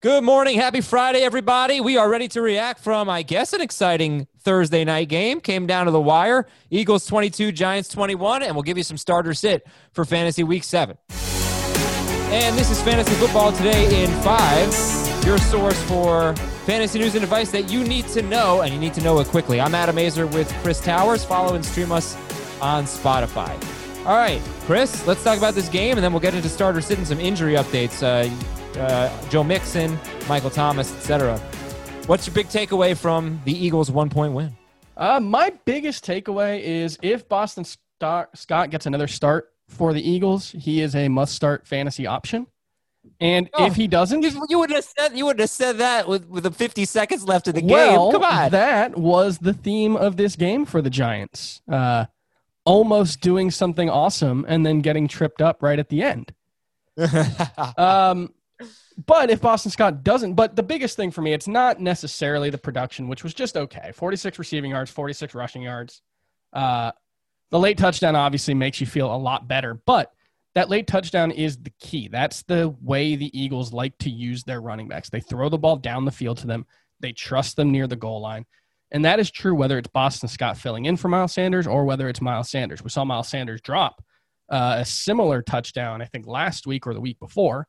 Good morning. Happy Friday, everybody. We are ready to react from, I guess, an exciting Thursday night game. Came down to the wire. Eagles 22, Giants 21, and we'll give you some starter sit for fantasy week seven. And this is Fantasy Football Today in five, your source for fantasy news and advice that you need to know, and you need to know it quickly. I'm Adam Aizer with Chris Towers. Follow and stream us on Spotify. All right, Chris, let's talk about this game, and then we'll get into starter sit and some injury updates. Uh, uh, Joe Mixon, Michael Thomas, etc. What's your big takeaway from the Eagles' one point win? Uh, my biggest takeaway is if Boston Scott gets another start for the Eagles, he is a must start fantasy option. And oh, if he doesn't, you, would have said you would have said that with with the 50 seconds left of the well, game. Come on, that was the theme of this game for the Giants. Uh, almost doing something awesome and then getting tripped up right at the end. um, but if Boston Scott doesn't, but the biggest thing for me, it's not necessarily the production, which was just okay 46 receiving yards, 46 rushing yards. Uh, the late touchdown obviously makes you feel a lot better, but that late touchdown is the key. That's the way the Eagles like to use their running backs. They throw the ball down the field to them, they trust them near the goal line. And that is true whether it's Boston Scott filling in for Miles Sanders or whether it's Miles Sanders. We saw Miles Sanders drop uh, a similar touchdown, I think, last week or the week before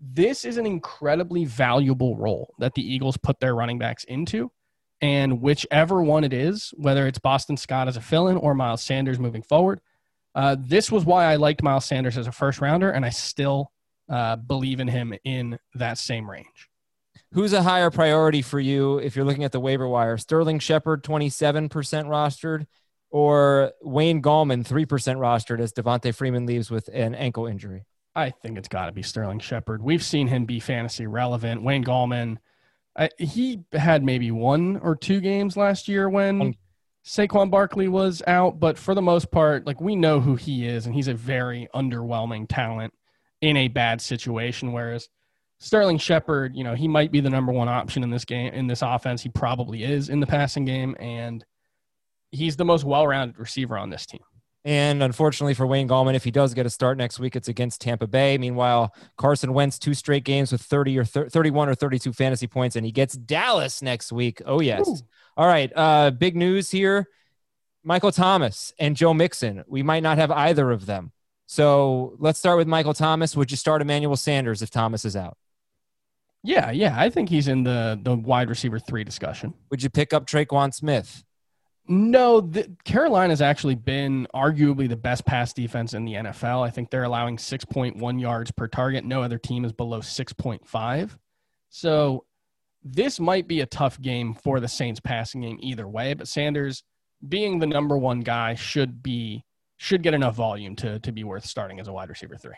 this is an incredibly valuable role that the Eagles put their running backs into. And whichever one it is, whether it's Boston Scott as a fill in or Miles Sanders moving forward, uh, this was why I liked Miles Sanders as a first rounder, and I still uh, believe in him in that same range. Who's a higher priority for you if you're looking at the waiver wire? Sterling Shepard, 27% rostered, or Wayne Gallman, 3% rostered as Devonta Freeman leaves with an ankle injury? I think it's got to be Sterling Shepard. We've seen him be fantasy relevant. Wayne Gallman, I, he had maybe one or two games last year when um, Saquon Barkley was out, but for the most part, like we know who he is, and he's a very underwhelming talent in a bad situation. Whereas Sterling Shepard, you know, he might be the number one option in this game, in this offense. He probably is in the passing game, and he's the most well rounded receiver on this team. And unfortunately for Wayne Gallman, if he does get a start next week, it's against Tampa Bay. Meanwhile, Carson Wentz, two straight games with 30 or 31 or 32 fantasy points, and he gets Dallas next week. Oh, yes. Ooh. All right. Uh, big news here Michael Thomas and Joe Mixon. We might not have either of them. So let's start with Michael Thomas. Would you start Emmanuel Sanders if Thomas is out? Yeah, yeah. I think he's in the, the wide receiver three discussion. Would you pick up Tre'Quan Smith? No, the, Carolina's actually been arguably the best pass defense in the NFL. I think they're allowing 6.1 yards per target. No other team is below 6.5. So this might be a tough game for the Saints passing game either way, but Sanders being the number one guy should be should get enough volume to to be worth starting as a wide receiver 3.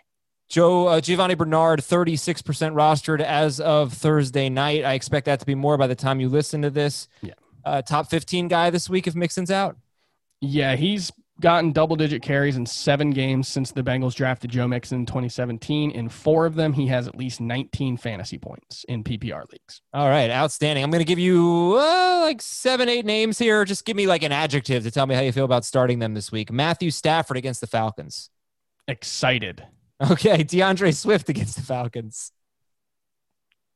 Joe uh, Giovani Bernard, 36% rostered as of Thursday night. I expect that to be more by the time you listen to this. Yeah uh, top 15 guy this week if Mixon's out? Yeah, he's gotten double digit carries in seven games since the Bengals drafted Joe Mixon in 2017. In four of them, he has at least 19 fantasy points in PPR leagues. All right, outstanding. I'm going to give you uh, like seven, eight names here. Just give me like an adjective to tell me how you feel about starting them this week. Matthew Stafford against the Falcons. Excited. Okay, D'Andre Swift against the Falcons.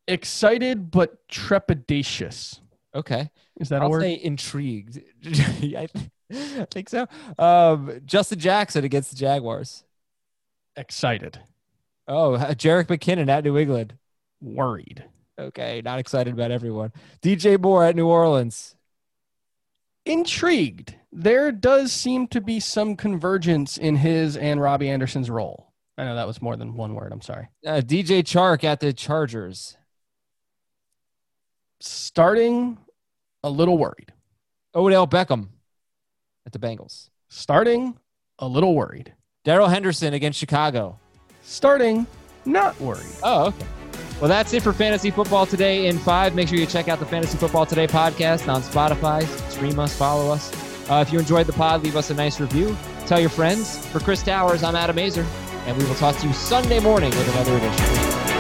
Excited but trepidatious. Okay. Is that I'll a word? say intrigued. I think so. Um, Justin Jackson against the Jaguars. Excited. Oh, Jerick McKinnon at New England. Worried. Okay, not excited about everyone. DJ Moore at New Orleans. Intrigued. There does seem to be some convergence in his and Robbie Anderson's role. I know that was more than one word. I'm sorry. Uh, DJ Chark at the Chargers starting a little worried. Odell Beckham at the Bengals. Starting a little worried. Darrell Henderson against Chicago. Starting not worried. Oh, okay. Well, that's it for Fantasy Football Today in five. Make sure you check out the Fantasy Football Today podcast on Spotify. Stream us, follow us. Uh, if you enjoyed the pod, leave us a nice review. Tell your friends. For Chris Towers, I'm Adam Aizer, and we will talk to you Sunday morning with another edition.